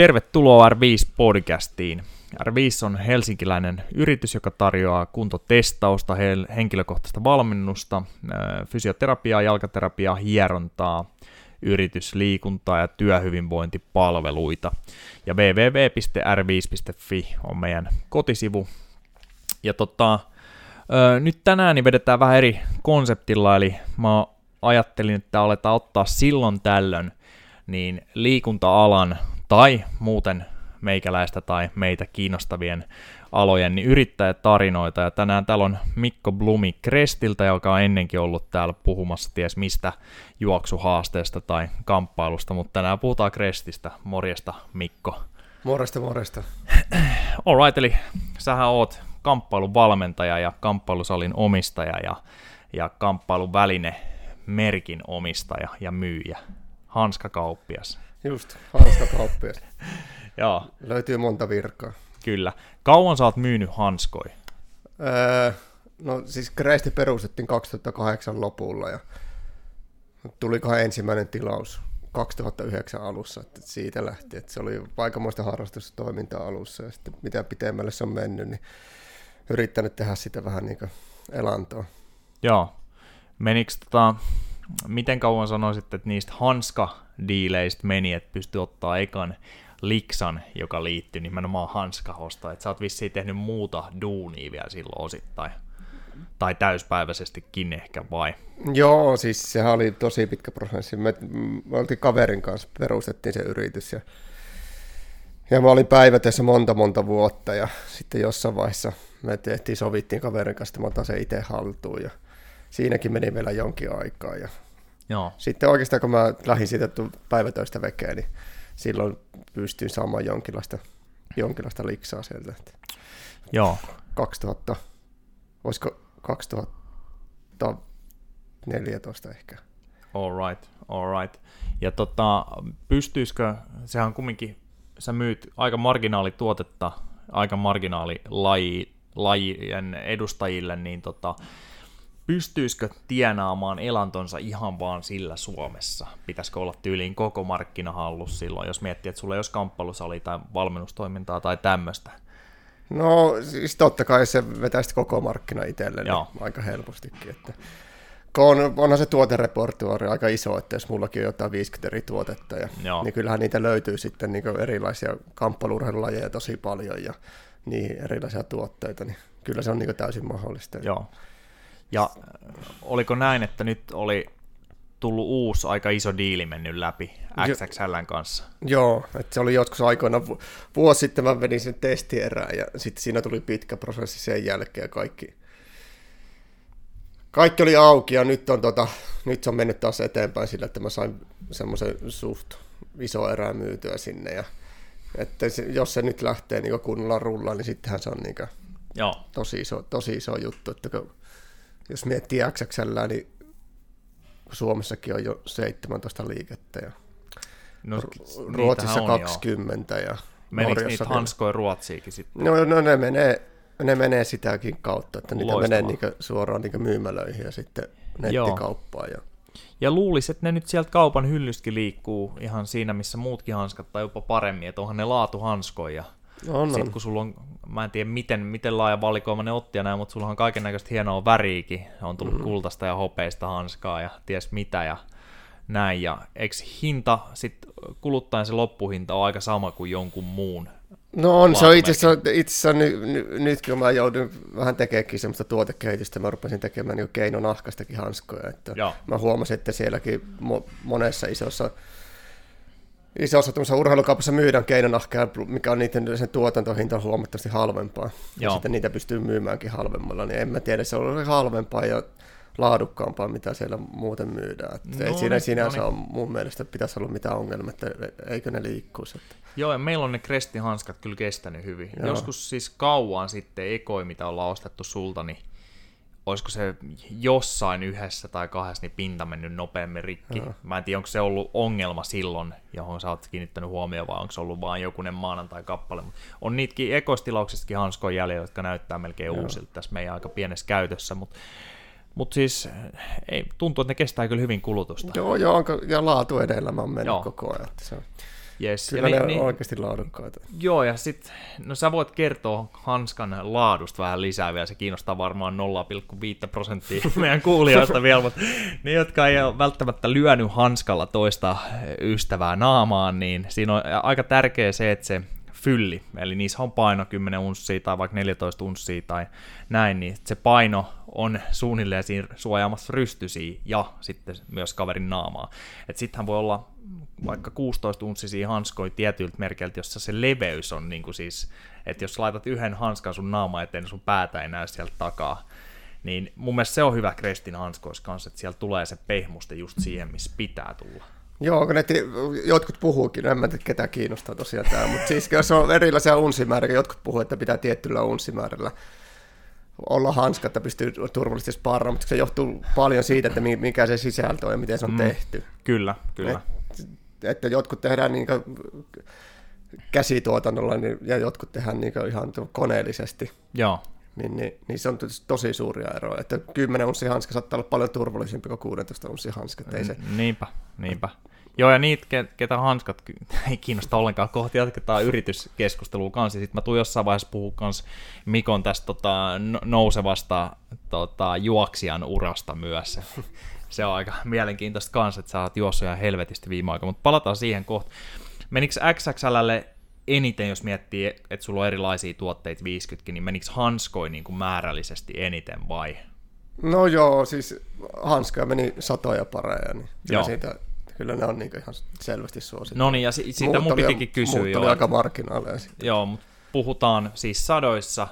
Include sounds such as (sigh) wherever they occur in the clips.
Tervetuloa R5-podcastiin. R5 on helsinkiläinen yritys, joka tarjoaa kuntotestausta, henkilökohtaista valmennusta, fysioterapiaa, jalkaterapiaa, hierontaa, yritysliikuntaa ja työhyvinvointipalveluita. Ja www.r5.fi on meidän kotisivu. Ja tota, nyt tänään niin vedetään vähän eri konseptilla, eli mä ajattelin, että aletaan ottaa silloin tällöin niin liikunta-alan tai muuten meikäläistä tai meitä kiinnostavien alojen niin yrittäjätarinoita. Ja tänään täällä on Mikko Blumi Krestiltä, joka on ennenkin ollut täällä puhumassa ties mistä juoksuhaasteesta tai kamppailusta, mutta tänään puhutaan Krestistä. Morjesta Mikko. Morjesta, morjesta. (clears throat) Alright, eli sähän oot kamppailun valmentaja ja kamppailusalin omistaja ja, ja kamppailun väline merkin omistaja ja myyjä. Hanskakauppias. Just, hanskakauppias. (laughs) Joo. Löytyy monta virkaa. Kyllä. Kauan sä oot myynyt hanskoja? Öö, no siis Kresti perustettiin 2008 lopulla ja tulikohan ensimmäinen tilaus 2009 alussa, että siitä lähti, että se oli aikamoista harrastustoimintaa alussa ja sitten mitä pitemmälle se on mennyt, niin yrittänyt tehdä sitä vähän niin kuin elantoa. Joo. Menikö tota, miten kauan sanoisit, että niistä hanskadiileistä meni, että pystyi ottaa ekan liksan, joka liittyy nimenomaan hanskahosta, että sä oot vissiin tehnyt muuta duunia vielä silloin osittain, tai täyspäiväisestikin ehkä vai? Joo, siis sehän oli tosi pitkä prosessi. Me, me oltiin kaverin kanssa, perustettiin se yritys ja, ja mä olin päivätöissä monta monta vuotta ja sitten jossain vaiheessa me tehtiin, sovittiin kaverin kanssa, että mä otan sen itse haltuun ja siinäkin meni vielä jonkin aikaa ja Joo. sitten oikeastaan kun mä lähdin siitä päivätöistä vekeen, niin silloin pystyin saamaan jonkinlaista, jonkinlaista liksaa sieltä. Joo. 2000, olisiko 2014 ehkä. All right, all right. Ja tota, pystyisikö, sehän kumminkin, sä myyt aika marginaalituotetta, aika marginaalilajien edustajille, niin tota, pystyisikö tienaamaan elantonsa ihan vaan sillä Suomessa? Pitäisikö olla tyyliin koko markkinahallus silloin, jos miettii, että sulla ei olisi kamppailusali tai valmennustoimintaa tai tämmöistä? No siis totta kai se vetäisi koko markkina itselle aika helpostikin. Että on, onhan se tuotereportuaari aika iso, että jos mullakin on jotain 50 eri tuotetta, ja, niin kyllähän niitä löytyy sitten niin erilaisia kamppailurheilulajeja tosi paljon ja niin erilaisia tuotteita, niin kyllä se on niin täysin mahdollista. Joo. Ja oliko näin, että nyt oli tullut uusi aika iso diili mennyt läpi XXLn kanssa? Joo, että se oli joskus aikoina, vuosi sitten mä vedin sen testierään ja sitten siinä tuli pitkä prosessi sen jälkeen ja kaikki, kaikki oli auki ja nyt, on tota, nyt se on mennyt taas eteenpäin sillä, että mä sain semmoisen suht iso erää myytyä sinne ja että se, jos se nyt lähtee niin kunnolla rullaan, niin sittenhän se on niin Joo. Tosi, iso, tosi iso juttu, että kun jos miettii XXL, niin Suomessakin on jo 17 liikettä ja no, Ruotsissa 20 joo. ja Menikö niitä hanskoja Ruotsiikin sitten? No, no ne, menee, ne menee sitäkin kautta, että niitä Loistavaa. menee niinku suoraan niinku myymälöihin ja sitten nettikauppaan. Ja... ja luulisin, että ne nyt sieltä kaupan hyllystäkin liikkuu ihan siinä, missä muutkin hanskat tai jopa paremmin, että onhan ne laatuhanskoja. On, on. Sitten kun sulla on, mä en tiedä miten, miten laaja valikoima ne otti ja näin, mutta sulla on kaiken näköistä hienoa väriikin. On tullut mm. kultaista ja hopeista hanskaa ja ties mitä ja näin. Ja eikö hinta, sit kuluttaen se loppuhinta on aika sama kuin jonkun muun No on, se on itse asiassa, itse asiassa ny, ny, nyt kun mä joudun vähän tekemäänkin semmoista tuotekehitystä, mä rupesin tekemään niin keinonahkastakin hanskoja, että Joo. mä huomasin, että sielläkin mo, monessa isossa isossa urheilukaupassa myydään keinonahkeja, mikä on niiden sen tuotantohinta huomattavasti halvempaa. Joo. Ja sitten niitä pystyy myymäänkin halvemmalla, niin en mä tiedä, se on halvempaa ja laadukkaampaa, mitä siellä muuten myydään. no, ei siinä niin, sinänsä no niin. ole mun mielestä pitäisi olla mitään ongelmaa, että eikö ne liikkuisi. Että. Joo, ja meillä on ne Kresti-hanskat kyllä kestänyt hyvin. Joo. Joskus siis kauan sitten ekoi, mitä ollaan ostettu sulta, niin olisiko se jossain yhdessä tai kahdessa niin pinta mennyt nopeammin rikki. Joo. Mä en tiedä, onko se ollut ongelma silloin, johon sä oot kiinnittänyt huomioon, vai onko se ollut vain jokunen maanantai-kappale. On niitäkin ekostilauksistakin hanskoja jäljellä, jotka näyttää melkein Joo. uusilta tässä meidän aika pienessä käytössä, mutta mutta siis ei, tuntuu, että ne kestää kyllä hyvin kulutusta. Joo, joo ja laatu edellä mä oon mennyt joo. koko ajan. Se on Yes. Kyllä ja ne niin, on oikeasti laadukkaita. Joo, ja sitten, no sä voit kertoa hanskan laadusta vähän lisää vielä, se kiinnostaa varmaan 0,5 prosenttia (laughs) meidän kuulijoista (laughs) vielä, mutta ne, jotka ei ole välttämättä lyönyt hanskalla toista ystävää naamaan, niin siinä on aika tärkeä se, että se fylli, eli niissä on paino 10 unssia tai vaikka 14 unssia tai näin, niin se paino on suunnilleen siinä suojaamassa rystysiä ja sitten myös kaverin naamaa. Sittenhän voi olla vaikka 16 unssisia hanskoja tietyiltä merkeiltä, jossa se leveys on niin kuin siis, että jos laitat yhden hanskan sun naama eteen, niin sun päätä ei näy sieltä takaa. Niin mun mielestä se on hyvä Krestin hanskoissa kanssa, että siellä tulee se pehmuste just siihen, missä pitää tulla. Joo, kun ne jotkut puhuukin, en mä tiedä ketä kiinnostaa tosiaan tämä, mutta siis jos on erilaisia unssimääriä, jotkut puhuu, että pitää tiettyllä unssimäärällä olla hanska, että pystyy turvallisesti sparraamaan, mutta se johtuu paljon siitä, että mikä se sisältö on ja miten se on mm, tehty. Kyllä, kyllä. Et, että jotkut tehdään niin käsituotannolla niin, ja jotkut tehdään niin ihan koneellisesti. Joo. Niin, niin, niin se on tosi suuria eroja. Että 10 unssin hanska saattaa olla paljon turvallisempi kuin 16 unssin hanska. Ei se... Niinpä, niinpä. Joo, ja niitä, ketä hanskat (laughs) ei kiinnosta ollenkaan, kohti jatketaan yrityskeskustelua kanssa. Sitten mä tuun jossain vaiheessa puhua kans Mikon tästä tota, nousevasta tota, juoksijan urasta myös. (laughs) Se on aika mielenkiintoista kanssa, että sä oot juossut ihan helvetisti viime aikoina, mutta palataan siihen kohta. Menikö XXLlle eniten, jos miettii, että sulla on erilaisia tuotteita 50, niin menikö hanskoi niin kuin määrällisesti eniten vai? No joo, siis hanskoja meni satoja pareja, niin joo. siitä kyllä ne on niin ihan selvästi suosittu. No niin, ja si- siitä muut mun pitikin kysyä jo. aika marginaaleja sitten. Joo, mutta puhutaan siis sadoissa,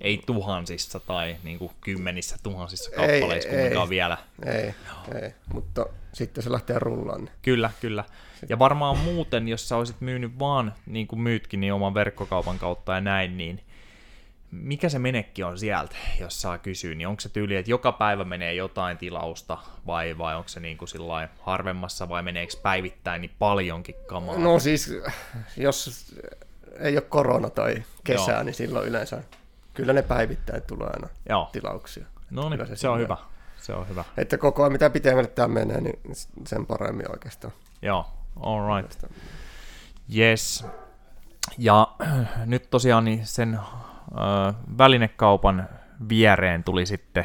ei tuhansissa tai niin kuin kymmenissä tuhansissa kappaleissa ei, kumminkaan ei, vielä. Ei, ei, mutta sitten se lähtee rullaan. Niin. Kyllä, kyllä. Ja varmaan muuten, jos sä olisit myynyt vaan, niin kuin myytkin, niin oman verkkokaupan kautta ja näin, niin mikä se menekki on sieltä, jos saa kysyä, niin onko se tyyli, että joka päivä menee jotain tilausta, vai, vai onko se niin kuin harvemmassa, vai meneekö päivittäin niin paljonkin kamaa? No siis, jos ei ole korona tai kesää, Joo. niin silloin yleensä, kyllä ne päivittäin tulee aina Joo. tilauksia. No niin, se, se on hyvä. Se on hyvä. Että koko ajan mitä pitemmälle tämä menee, niin sen paremmin oikeastaan. Joo, all right. Yes. Ja (clears throat) nyt tosiaan niin sen välinekaupan viereen tuli sitten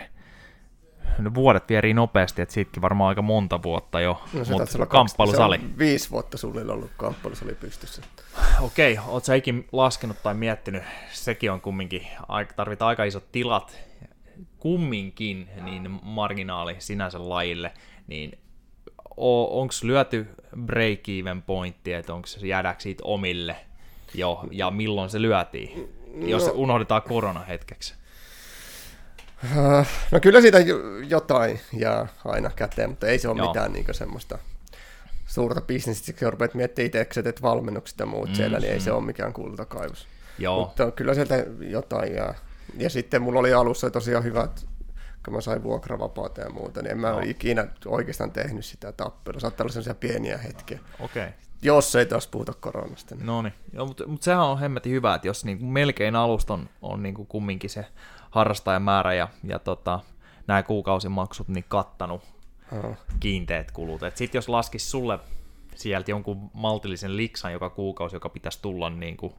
no vuodet vierii nopeasti, että siitäkin varmaan aika monta vuotta jo, no, mutta kamppailusali. Se on viisi vuotta sulle ollut kamppailusali pystyssä. Okei, okay, ootko ikin laskenut tai miettinyt, sekin on kumminkin, tarvitaan aika isot tilat kumminkin, niin marginaali sinänsä lajille, niin onko lyöty break-even pointti, että onko se jäädääkö siitä omille jo, ja milloin se lyötiin? Jos no. unohdetaan korona hetkeksi? Äh, no kyllä siitä jotain jää aina käteen, mutta ei se ole Joo. mitään niin semmoista suurta bisnestä, kun rupeat miettimään itse, että valmennukset ja muut mm, siellä, niin ei se mm. ole mikään kultakaivos. Joo. Mutta kyllä sieltä jotain jää. Ja sitten mulla oli alussa tosiaan hyvät, kun mä sain vuokravapaata ja muuta, niin en mä ole ikinä oikeastaan tehnyt sitä tappelua. Saattaa olla sellaisia pieniä hetkiä. Okei. Okay. Jos ei taas puhuta koronasta. Niin. No niin, mutta, mutta sehän on hemmetin hyvä, että jos niin melkein alusta on, on niin kuin kumminkin se harrastajamäärä ja, ja tota, nämä kuukausimaksut niin kattanut oh. kiinteät kulut. Sitten jos laskisi sulle sieltä jonkun maltillisen liksan joka kuukausi, joka pitäisi tulla niin kuin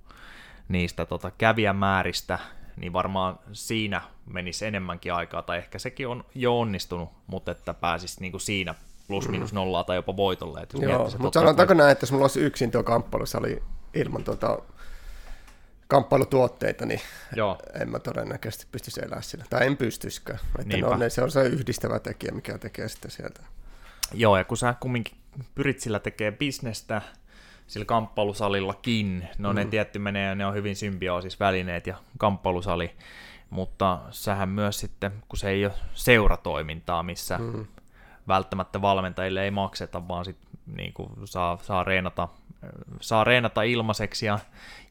niistä tota, kävijämääristä, niin varmaan siinä menisi enemmänkin aikaa, tai ehkä sekin on jo onnistunut, mutta että pääsisi niin kuin siinä plus minus nollaa tai jopa voitolle. Että Joo, mutta sanotaanko näin, että jos mulla olisi yksin tuo oli ilman tuota kamppailutuotteita, niin Joo. en mä todennäköisesti pystyisi elämään sillä. Tai en pystyisikään. Että no, se on se yhdistävä tekijä, mikä tekee sitä sieltä. Joo, ja kun sä kumminkin pyrit sillä tekemään bisnestä, sillä kamppailusalillakin, no mm. ne tietty menee, ne on hyvin symbioosis välineet ja kamppailusali, mutta sähän myös sitten, kun se ei ole seuratoimintaa, missä mm välttämättä valmentajille ei makseta, vaan sit, niin kuin saa, saa, reenata, saa reenata ilmaiseksi ja,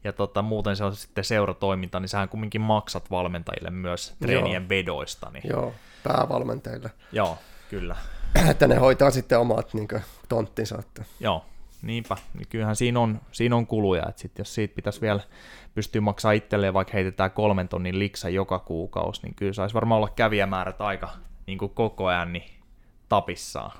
ja tota, muuten se on sitten seuratoiminta, niin sähän kumminkin maksat valmentajille myös treenien Joo. vedoista. Niin... Joo, päävalmentajille. Joo, kyllä. (clears throat) että ne hoitaa sitten omat niin kuin, tonttinsa. Että... Joo, niinpä. Niin kyllähän siinä on, siinä on kuluja, että sit jos siitä pitäisi vielä pystyä maksaa itselleen, vaikka heitetään kolmen tonnin liksa joka kuukausi, niin kyllä saisi varmaan olla kävijämäärät aika niin kuin koko ajan niin tapissaan.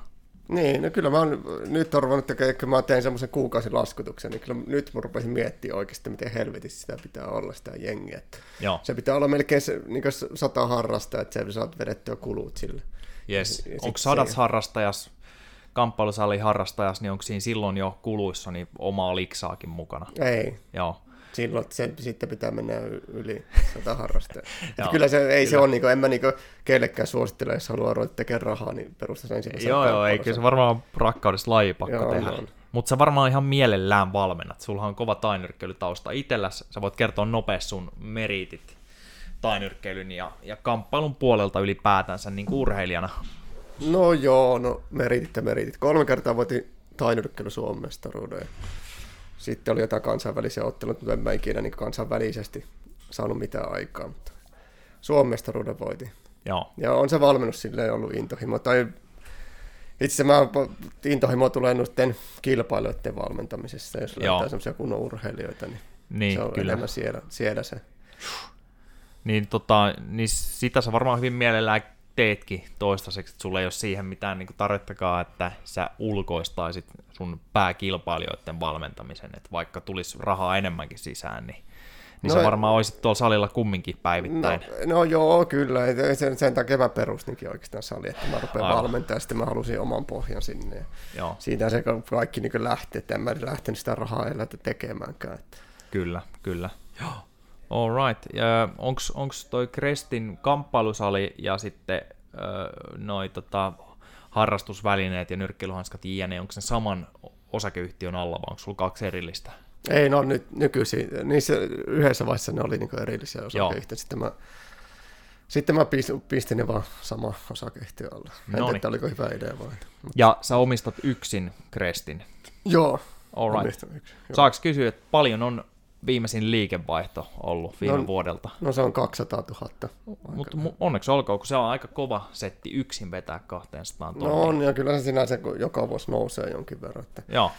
Niin, no kyllä mä oon nyt ruvennut tekemään, kun mä tein semmoisen kuukausilaskutuksen, niin kyllä nyt mä rupesin miettimään oikeasti, miten helvetissä sitä pitää olla sitä jengiä. Joo. Se pitää olla melkein se, niin sata harrasta, että se saat vedettyä kulut sille. Yes. Onko sadat se... harrastajas, kamppailusali harrastajas, niin onko siinä silloin jo kuluissa niin omaa liksaakin mukana? Ei. Joo silloin se, sitten pitää mennä yli sata harrastaa. (laughs) kyllä se, ei kyllä. se ole, niin kuin, en mä niin kuin, kellekään suosittele, jos haluaa ruveta tekemään rahaa, niin perusta sen ensimmäisen Joo, joo, ei, kyllä se varmaan rakkaudessa lajipakko joo, tehdä. Mutta sä varmaan ihan mielellään valmennat. Sulla on kova tainyrkkeilytausta itselläsi. Sä voit kertoa nopeasti sun meritit tainyrkkeilyn ja, ja kamppailun puolelta ylipäätänsä niin urheilijana. No joo, no meritit ja meritit. Kolme kertaa voitin tainyrkkeily Suomen mestaruuden. Sitten oli jotain kansainvälisiä otteluita, mutta en mä ikinä niin kansainvälisesti saanut mitään aikaa. Mutta Suomen mestaruuden voitin. Joo. Ja on se valmennus silleen ollut intohimo. Tai itse mä intohimo tulee noiden kilpailijoiden valmentamisessa, jos löytää semmoisia kunnon urheilijoita, niin, niin se on kyllä. enemmän siellä, siellä se. Niin, tota, niin sitä sä varmaan hyvin mielellään teetkin toistaiseksi, että sulla ei ole siihen mitään niin tarjottakaan, että sä ulkoistaisit sun pääkilpailijoiden valmentamisen, että vaikka tulisi rahaa enemmänkin sisään, niin, niin no, sä varmaan olisit tuolla salilla kumminkin päivittäin. No, no joo, kyllä. Sen, sen takia mä perustinkin oikeastaan sali, että mä rupean Aivan. valmentamaan, ja sitten mä halusin oman pohjan sinne. Joo. Siitä se kaikki niin lähti, että en mä lähtenyt sitä rahaa elätä tekemäänkään. Että. Kyllä, kyllä. Joo. All right. Onko toi Krestin kamppailusali ja sitten noi tota, harrastusvälineet ja nyrkkeilyhanskat jne, onko se saman osakeyhtiön alla vai onko sulla kaksi erillistä? Ei, no nyt nykyisin, niissä yhdessä vaiheessa ne oli niin erillisiä osakeyhtiöitä, sitten mä, sitten mä pistin ne vaan sama osakeyhtiö alla. En tiedä, että oliko hyvä idea vai. Ja sä omistat yksin Krestin? Joo, All right. Saaks kysyä, että paljon on viimeisin liikevaihto ollut viime no, vuodelta? No se on 200 000. Mutta onneksi olkoon, kun se on aika kova setti yksin vetää 200 tonnia. No on, ja kyllä se sinänsä joka vuosi nousee jonkin verran. Että, Joo.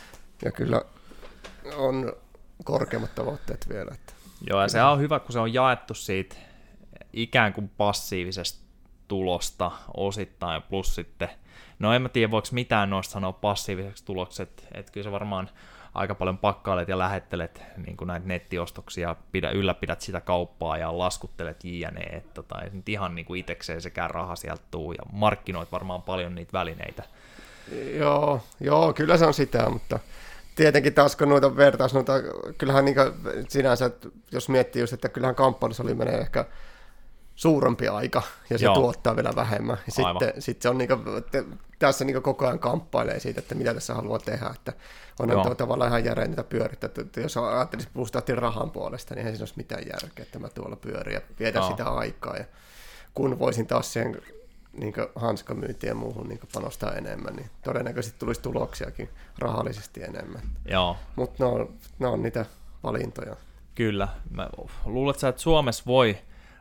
Ja kyllä on korkeammat tavoitteet vielä. Että, Joo, ja se on hyvä, kun se on jaettu siitä ikään kuin passiivisesta tulosta osittain, plus sitten, no en mä tiedä, voiko mitään noista sanoa passiiviseksi tulokset, että kyllä se varmaan aika paljon pakkailet ja lähettelet niin kuin näitä nettiostoksia, pidä, ylläpidät sitä kauppaa ja laskuttelet jne. Että tota, ei nyt ihan niin kuin itekseen sekään raha sieltä tuu ja markkinoit varmaan paljon niitä välineitä. Joo, joo, kyllä se on sitä, mutta tietenkin taas kun noita vertaus, noita, kyllähän niin sinänsä, jos miettii just, että kyllähän kamppailussa oli menee ehkä suurempi aika ja se Joo. tuottaa vielä vähemmän. Ja sitten sit se on niin kuin, tässä niin koko ajan kamppailee siitä, että mitä tässä haluaa tehdä. Että on tuo tavallaan ihan järeen niitä pyörittää. Että jos ajattelisi puhtaasti rahan puolesta, niin eihän siinä olisi mitään järkeä, että mä tuolla pyörin ja vietän Joo. sitä aikaa. Ja kun voisin taas siihen niin hanskamyyntiin ja muuhun niin panostaa enemmän, niin todennäköisesti tulisi tuloksiakin rahallisesti enemmän. Mutta ne, on, ne on niitä valintoja. Kyllä. Mä luulen, että Suomessa voi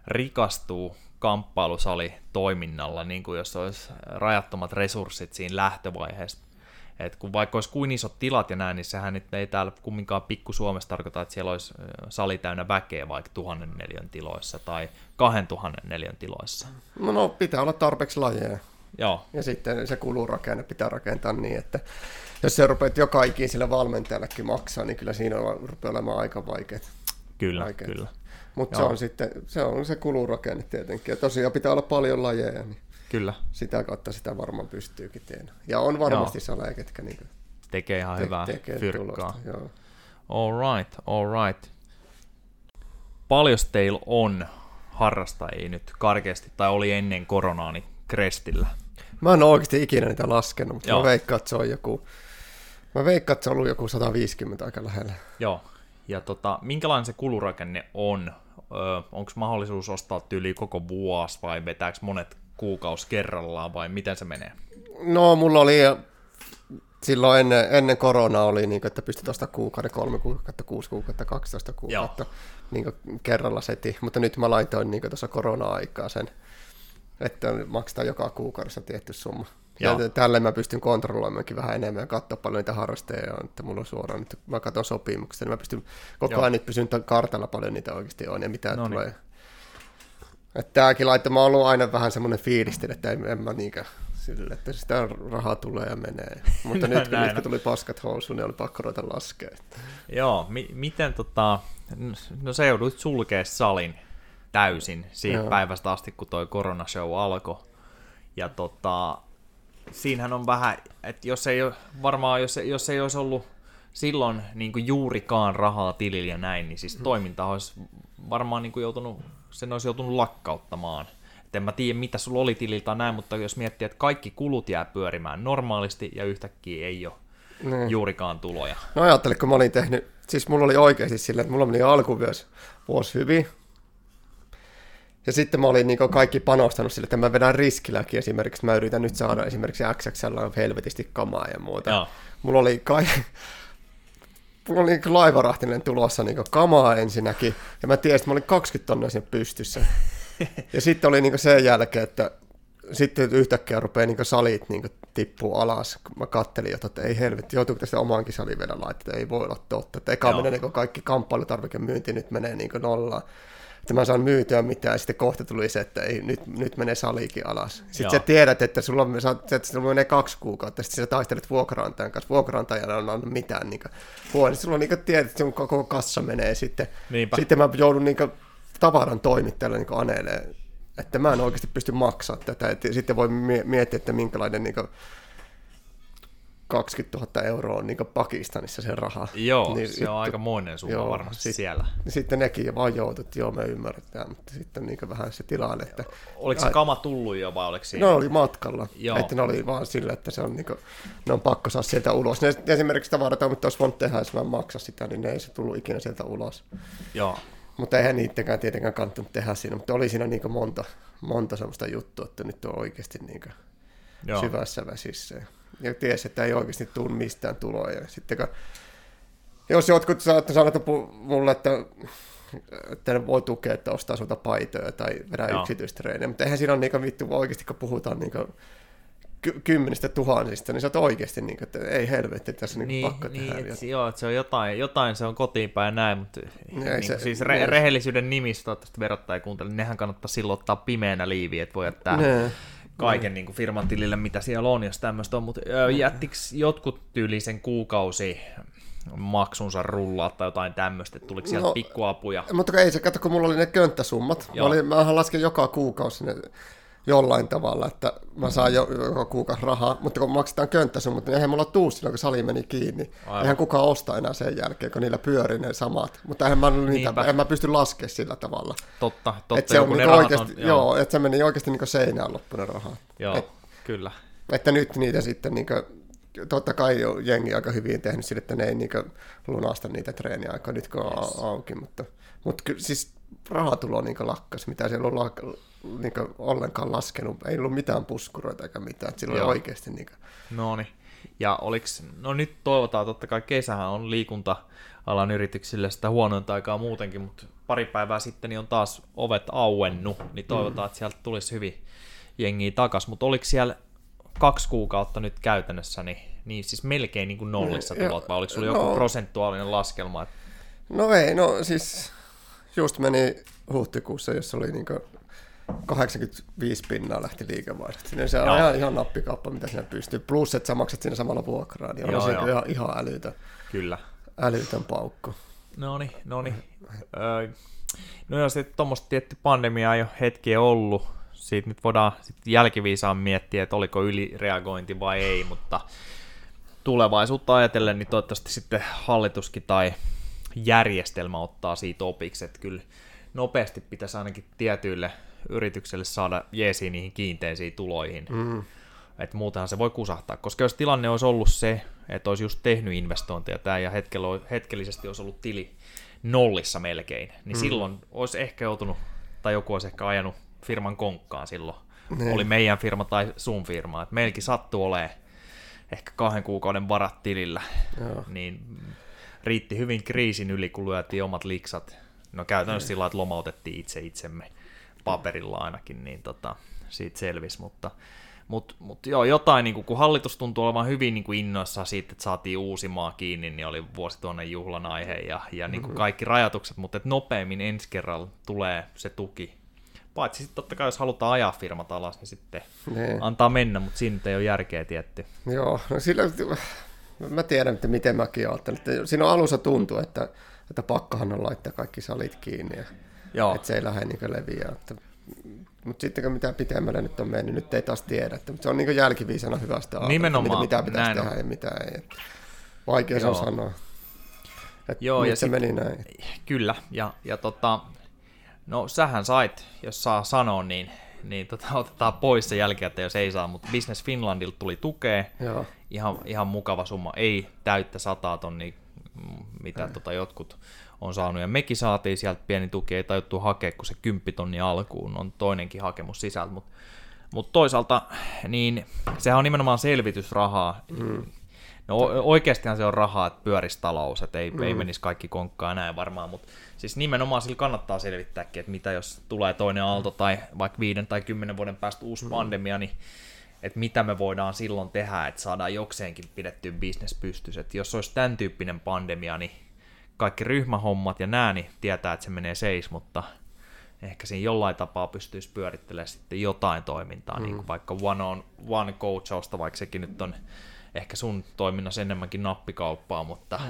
rikastuu kamppailusali toiminnalla, niin kuin jos olisi rajattomat resurssit siinä lähtövaiheessa. Et kun vaikka olisi kuin isot tilat ja näin, niin sehän nyt ei täällä kumminkaan pikku Suomessa tarkoita, että siellä olisi sali täynnä väkeä vaikka tuhannen neljän tiloissa tai kahden tuhannen neljän tiloissa. No, no pitää olla tarpeeksi lajeja. Joo. Ja sitten se kulurakenne pitää rakentaa niin, että jos se rupeat joka ikiselle valmentajallekin maksaa, niin kyllä siinä rupeaa olemaan aika vaikeat. Kyllä, vaikeat. kyllä. Mutta se on sitten se, on se kulurakenne tietenkin. Ja tosiaan pitää olla paljon lajeja, niin Kyllä. sitä kautta sitä varmaan pystyykin tehdä. Ja on varmasti saleja, ketkä niin tekee ihan te- hyvää tekee fyrkkaa. Tulosta, joo. All right, all right. Paljon teillä on harrastajia nyt karkeasti, tai oli ennen koronaa, niin Krestillä? Mä en ole oikeasti ikinä niitä laskenut, mutta Joo. mä veikkaan, että se on joku, mä veikkaan, että se on ollut joku 150 aika lähellä. Joo, ja tota, minkälainen se kulurakenne on? Onko mahdollisuus ostaa tyyli koko vuosi vai vetääkö monet kuukaus kerrallaan vai miten se menee? No mulla oli silloin ennen, ennen koronaa oli, niin kuin, että pystyt ostamaan kuukauden, kolme kuukautta, kuusi kuukautta, 12 kuukautta niin kuin, kerralla seti, mutta nyt mä laitoin niin tuossa korona-aikaa sen, että maksetaan joka kuukaudessa tietty summa. Ja tälle mä pystyn kontrolloimaankin vähän enemmän ja katsoa paljon niitä harrasteja, että mulla on suoraan, että mä katson sopimuksia, niin mä pystyn koko Joo. ajan nyt pysyn kartalla paljon niitä oikeasti on ja mitä no tulee. Että tääkin laitto, mä oon ollut aina vähän semmoinen fiilistin, että en, en mä niinkö sille, että sitä rahaa tulee ja menee. (laughs) Mutta nyt kun, nyt kun tuli paskat housuun, niin oli pakko ruveta laskea. Joo, mi- miten tota, no se joudut sulkea salin täysin siitä Joo. päivästä asti, kun toi koronashow alkoi. Ja tota, siinähän on vähän, että jos ei varmaan, jos, jos ei olisi ollut silloin niin kuin juurikaan rahaa tilillä ja näin, niin siis mm. toiminta olisi varmaan niin kuin joutunut, sen olisi joutunut lakkauttamaan. Et en mä tiedä, mitä sulla oli tililtä näin, mutta jos miettii, että kaikki kulut jää pyörimään normaalisti ja yhtäkkiä ei ole niin. juurikaan tuloja. No ajattelin, kun mä olin tehnyt, siis mulla oli oikeasti silleen, että mulla meni alkuvuosi vuosi hyvin, ja sitten mä olin niin kaikki panostanut sille, että mä vedän riskiläkin esimerkiksi. Mä yritän nyt saada esimerkiksi XXL helvetisti kamaa ja muuta. Joo. Mulla oli kai... (laughs) Mulla oli niin laivarahtinen tulossa niin kamaa ensinnäkin, ja mä tiesin, että mä olin 20 tonnia siinä pystyssä. (laughs) ja sitten oli niin sen jälkeen, että sitten yhtäkkiä rupeaa niin salit niin tippuu alas, kun mä kattelin, että ei helvetti, joutuuko tästä omaankin saliin vielä laittaa, ei voi olla totta. Että eka menee niin kaikki kamppailutarvikemyynti, nyt menee niin nollaan että mä saan myytyä mitään, ja sitten kohta tuli se, että ei, nyt, nyt menee saliikin alas. Sitten Joo. sä tiedät, että sulla, on, että sulla menee kaksi kuukautta, sitten sä taistelet vuokrantajan kanssa, vuokrantajana on annut mitään niin huone. Sulla niin tiedät, että sun koko kassa menee sitten. Niinpä. Sitten mä joudun niin tavaran toimittajalle niin anelee, että mä en oikeasti pysty maksamaan tätä. Et sitten voi miettiä, että minkälainen niin kuin, 20 000 euroa niin Pakistanissa se raha. Joo, niin se on aika monen summa joo, varmasti sit, siellä. Sitten nekin vaan joutut, joo me ymmärretään, mutta sitten niin vähän se tilanne, että... Oliko se kama tullut jo vai oliko siinä? No oli matkalla, joo. että ne oli vaan sillä, että se on, niin kuin, ne on pakko saada sieltä ulos. Ne, esimerkiksi tavarat, olisi voinut tehdä, jos mä maksa sitä, niin ne ei se tullut ikinä sieltä ulos. Joo. Mutta eihän niitäkään tietenkään kannattanut tehdä siinä, mutta oli siinä niin monta, monta sellaista juttua, että nyt on oikeasti niin syvässä väsissä ja tiesi, että ei oikeasti tule mistään tuloja. Sitten kun, jos jotkut sanoa mulle, että, että ne voi tukea, että ostaa sulta paitoja tai vedää yksityistreeniä, mutta eihän siinä ole niin vittu oikeasti, kun puhutaan niin ky- kymmenistä tuhansista, niin sä oot oikeasti, niin kuin, että ei helvetti, tässä on niin, niin pakko niin, tehdä. Et, joo, että se on jotain, jotain se on kotiin päin näin, mutta niin, se, siis re- ne. rehellisyyden nimissä toivottavasti verottaja kuuntele, niin nehän kannattaa silloin ottaa pimeänä liiviä, että voi jättää ne kaiken niin kuin firman tilille, mitä siellä on, jos tämmöistä on, mutta jättikö jotkut tyylisen kuukausi maksunsa rullaa tai jotain tämmöistä, että tuliko sieltä no, pikkuapuja? Mutta ei se, kato, kun mulla oli ne könttäsummat. Mä, olin, mä lasken joka kuukausi ne jollain tavalla, että mä saan jo, joka kuukausi rahaa, mutta kun maksetaan könttäsummat, niin eihän mulla tuu silloin, kun sali meni kiinni. Aivan. Eihän kukaan osta enää sen jälkeen, kun niillä pyörii ne samat. Mutta eihän mä, niitä, en mä pysty laskemaan sillä tavalla. Totta, totta. Että se on niin oikeasti, on, joo. joo, että se meni oikeasti niin seinään loppuinen raha. Joo, Et, kyllä. Että nyt niitä sitten niin kuin, totta kai jo jengi aika hyvin tehnyt sille, että ne ei niin lunasta niitä treeniaikaa nyt kun on yes. auki, mutta, mutta kyllä siis rahatulo niin lakkas, mitä siellä on niin ollenkaan laskenut. Ei ollut mitään puskuroita eikä mitään. Että silloin oikeasti... Niin kuin... No niin. Ja oliks, no nyt toivotaan, totta kai kesähän on liikunta-alan yrityksille sitä huonointa aikaa muutenkin, mutta pari päivää sitten niin on taas ovet auennut, niin toivotaan, mm. että sieltä tulisi hyvin jengiä takas. Mutta oliko siellä kaksi kuukautta nyt käytännössä, niin, niin siis melkein niin kuin nollissa tulot, vai oliko sulla no, joku prosentuaalinen laskelma? Että... No ei, no siis just meni huhtikuussa, jos oli niin 85 pinnaa lähti liikevaihdosta. Niin se on ihan, ihan nappikauppa, mitä sinä pystyy. Plus, että sä maksat siinä samalla vuokraa, niin on se ihan, ihan älytön. Kyllä. Älytön paukko. No niin, no niin. no joo, sitten tuommoista tietty pandemiaa jo hetki ollut. Siitä nyt voidaan sitten jälkiviisaan miettiä, että oliko ylireagointi vai ei, mutta tulevaisuutta ajatellen, niin toivottavasti sitten hallituskin tai järjestelmä ottaa siitä opiksi, että kyllä nopeasti pitäisi ainakin tietyille yritykselle saada jeesiin niihin kiinteisiin tuloihin. Mm. Että muutenhan se voi kusahtaa, koska jos tilanne olisi ollut se, että olisi just tehnyt investointeja tämä ja hetkellisesti olisi ollut tili nollissa melkein, niin mm. silloin olisi ehkä joutunut, tai joku olisi ehkä ajanut firman konkkaan silloin. Ne. Oli meidän firma tai sun firma. Että meilläkin sattuu olemaan ehkä kahden kuukauden varat tilillä. Joo. Niin riitti hyvin kriisin yli, kun lyötiin omat liksat. No käytännössä sillä että lomautettiin itse itsemme paperilla ainakin, niin tota, siitä selvisi, mutta mutta mut joo, jotain, niin kun hallitus tuntuu olevan hyvin niin innoissaan siitä, että saatiin uusi maa kiinni, niin oli vuosituhannen juhlan aihe ja, ja niin mm-hmm. kaikki rajoitukset, mutta nopeammin ensi kerralla tulee se tuki paitsi sitten totta kai jos halutaan ajaa firmat alas, niin sitten ne. antaa mennä, mutta siinä ei ole järkeä tietty. Joo, no sillä, mä tiedän, että miten mäkin ajattelen. Siinä on alussa tuntuu, että, että pakkahan on laittaa kaikki salit kiinni ja Joo. että se ei lähde niin leviä. Että, mutta sitten mitä pitemmälle nyt on mennyt, nyt ei taas tiedä. Että, se on niin jälkiviisana hyvästä Nimenomaan, mitä, mitä pitäisi tehdä on. ja mitä ei. Että, vaikea se on sanoa. Et Joo, ja se sit, meni näin. Kyllä, ja, ja tota, no sähän sait, jos saa sanoa, niin, niin tota, otetaan pois se jälkeen, että jos ei saa, mutta Business Finlandilta tuli tukea, Joo. Ihan, ihan mukava summa, ei täyttä sataa tonnia, mitä tota jotkut on saanut, ja mekin saatiin sieltä pieni tuki, ei tajuttu hakea, kun se kymppitonni alkuun on toinenkin hakemus sisältä, mutta mut toisaalta niin sehän on nimenomaan selvitysrahaa, mm. No oikeastihan se on rahaa, että pyörisi talous, että ei, mm. ei menisi kaikki konkkaan näin varmaan, mutta siis nimenomaan sillä kannattaa selvittääkin, että mitä jos tulee toinen aalto tai vaikka viiden tai kymmenen vuoden päästä uusi mm. pandemia, niin että mitä me voidaan silloin tehdä, että saadaan jokseenkin pidettyä bisnes pystyssä. Että jos olisi tämän tyyppinen pandemia, niin kaikki ryhmähommat ja nää, niin tietää, että se menee seis, mutta ehkä siinä jollain tapaa pystyisi pyörittelemään sitten jotain toimintaa, mm. niin kuin vaikka one on one coachausta, vaikka sekin nyt on ehkä sun toiminnassa enemmänkin nappikauppaa, mutta,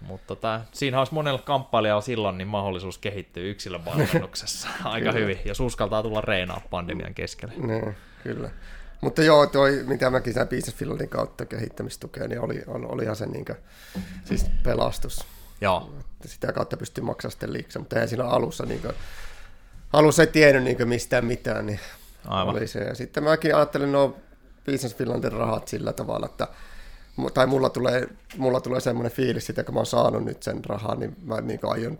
mutta tota, siinä olisi monella kamppailijalla silloin niin mahdollisuus kehittyä yksilövalmennuksessa (laughs) aika hyvin, jos uskaltaa tulla reenaa pandemian keskellä. Ne, kyllä. Mutta joo, toi, mitä mäkin sen Business Finlandin kautta kehittämistukea, niin oli, oli, olihan se niin kuin, siis pelastus. Joo. Sitä kautta pystyy maksamaan sitten liiksa, mutta eihän siinä alussa, niin kuin, alussa ei tiennyt niin mistään mitään, niin Aivan. oli se. Ja sitten mäkin ajattelin, no Business Finlandin rahat sillä tavalla, että tai mulla tulee, mulla tulee semmoinen fiilis että kun mä oon saanut nyt sen rahaa, niin mä niin aion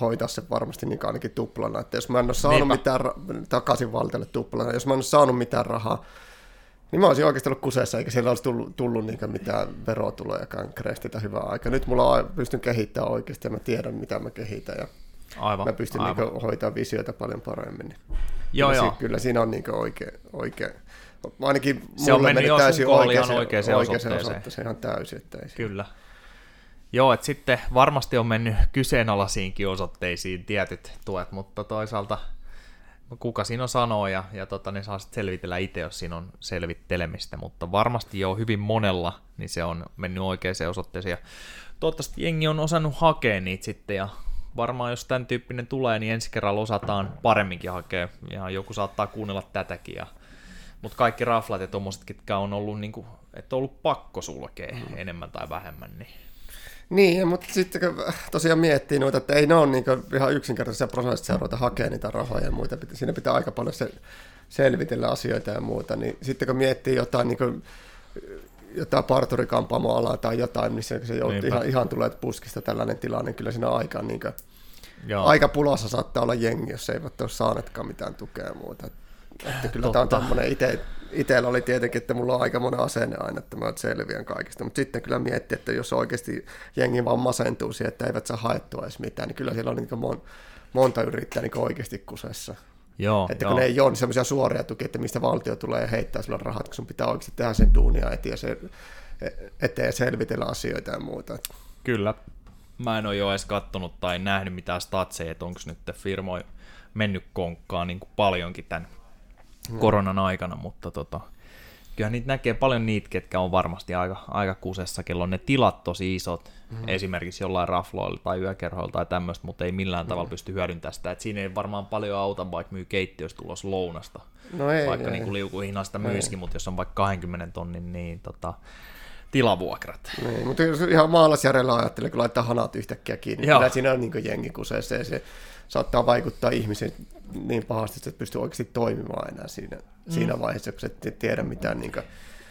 hoitaa se varmasti niin ainakin tuplana. Että jos mä en ole saanut Niinpä. mitään ra- takaisin valtiolle tuplana, jos mä en ole saanut mitään rahaa, niin mä olisin oikeasti ollut kuseessa, eikä siellä olisi tullut, tullut niin mitään verotulojakaan kreistitä hyvää aikaa. Nyt mulla on, pystyn kehittämään oikeasti ja mä tiedän, mitä mä kehitän. Ja aivan, mä pystyn aivan. Niin hoitamaan visioita paljon paremmin. Joo, kyllä, joo. Si- kyllä siinä on niin oikein, oikein ainakin se on mennyt täysin oikeaan, oikeaan osoitteeseen. Se ihan täysin. Että ei Kyllä. Joo, että sitten varmasti on mennyt kyseenalaisiinkin osoitteisiin tietyt tuet, mutta toisaalta kuka siinä on sanoo ja, ja tota, ne saa sitten selvitellä itse, jos siinä on selvittelemistä, mutta varmasti jo hyvin monella niin se on mennyt oikeaan osoitteeseen. Ja toivottavasti jengi on osannut hakea niitä sitten ja varmaan jos tämän tyyppinen tulee, niin ensi kerralla osataan paremminkin hakea. Ja joku saattaa kuunnella tätäkin ja mutta kaikki raflat ja tommoset, ketkä on ollut, niin kuin, että on ollut pakko sulkea mm. enemmän tai vähemmän, niin niin, mutta sitten kun tosiaan miettii noita, että ei ne ole niin ihan yksinkertaisia prosesseja ruveta hakemaan niitä rahoja ja muita, siinä pitää aika paljon se, selvitellä asioita ja muuta, niin sitten kun miettii jotain, niin kuin, jotain parturikampaamoalaa tai jotain, missä se joutuu ihan, ihan tulee puskista tällainen tilanne, niin kyllä siinä aika, niin kuin, aika pulassa saattaa olla jengi, jos eivät ole saaneetkaan mitään tukea ja muuta. Että kyllä Totta. tämä on tämmöinen itse, itsellä oli tietenkin, että mulla on aika monen asenne aina, että mä selviän kaikista, mutta sitten kyllä mietti, että jos oikeasti jengi vaan masentuu siihen, että eivät saa haettua edes mitään, niin kyllä siellä on niin mon, monta yrittäjää niin oikeasti kusessa. Joo, että joo. kun ne ei ole niin semmoisia suoria tukia, että mistä valtio tulee ja heittää sillä rahat, kun sun pitää oikeasti tehdä sen duunia eteen, se, eteen selvitellä asioita ja muuta. Kyllä. Mä en ole jo edes kattonut tai nähnyt mitään statseja, että onko nyt firmoja mennyt konkkaan niin kuin paljonkin tämän. Koronan aikana, mutta tota, kyllähän niitä näkee paljon niitä, ketkä on varmasti aika, aika kusessa, kello on ne tilat tosi isot, mm. esimerkiksi jollain rafloilla tai yökerhoilla tai tämmöistä, mutta ei millään mm. tavalla pysty hyödyntämään sitä, että siinä ei varmaan paljon auta, vaikka myy keittiössä tulos lounasta, no ei, vaikka ei. niin kuin liukuhinnasta myisikin, mutta jos on vaikka 20 tonnin, niin tota, tilavuokrat. Niin, mutta jos ihan maalaisjärjellä ajattelee, kun laittaa hanat yhtäkkiä kiinni, Joo. kyllä siinä on niin jengi kuseessa se saattaa vaikuttaa ihmisiin niin pahasti, että pystyy oikeasti toimimaan enää siinä, mm. siinä vaiheessa, kun et tiedä mitään niin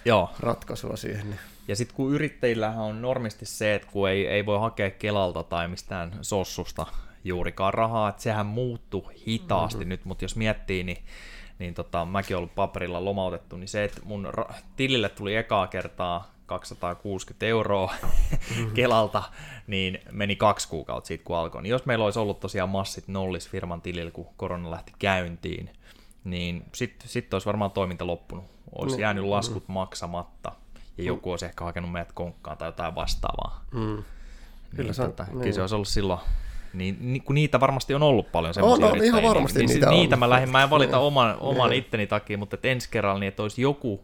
Joo. ratkaisua siihen. Niin. Ja sitten kun yrittäjillähän on normisti se, että kun ei, ei voi hakea Kelalta tai mistään sossusta juurikaan rahaa, että sehän muuttuu hitaasti mm-hmm. nyt, mutta jos miettii, niin niin tota, mäkin ollut paperilla lomautettu, niin se, että mun ra- tilille tuli ekaa kertaa 260 euroa mm-hmm. (laughs) Kelalta, niin meni kaksi kuukautta siitä, kun alkoi. Niin jos meillä olisi ollut tosiaan massit nollis firman tilillä, kun korona lähti käyntiin, niin sitten sit olisi varmaan toiminta loppunut. Olisi mm. jäänyt laskut mm. maksamatta, ja mm. joku olisi ehkä hakenut meidät konkkaan tai jotain vastaavaa. Mm. Kyllä, niin, se, tota, niin. kyllä se olisi ollut silloin niin, niin kun niitä varmasti on ollut paljon semmoisia on, on, ihan varmasti niin, niin niitä, niitä mä lähdin, mä en valita oman, oman itteni takia, mutta ensi kerralla niin, että olisi joku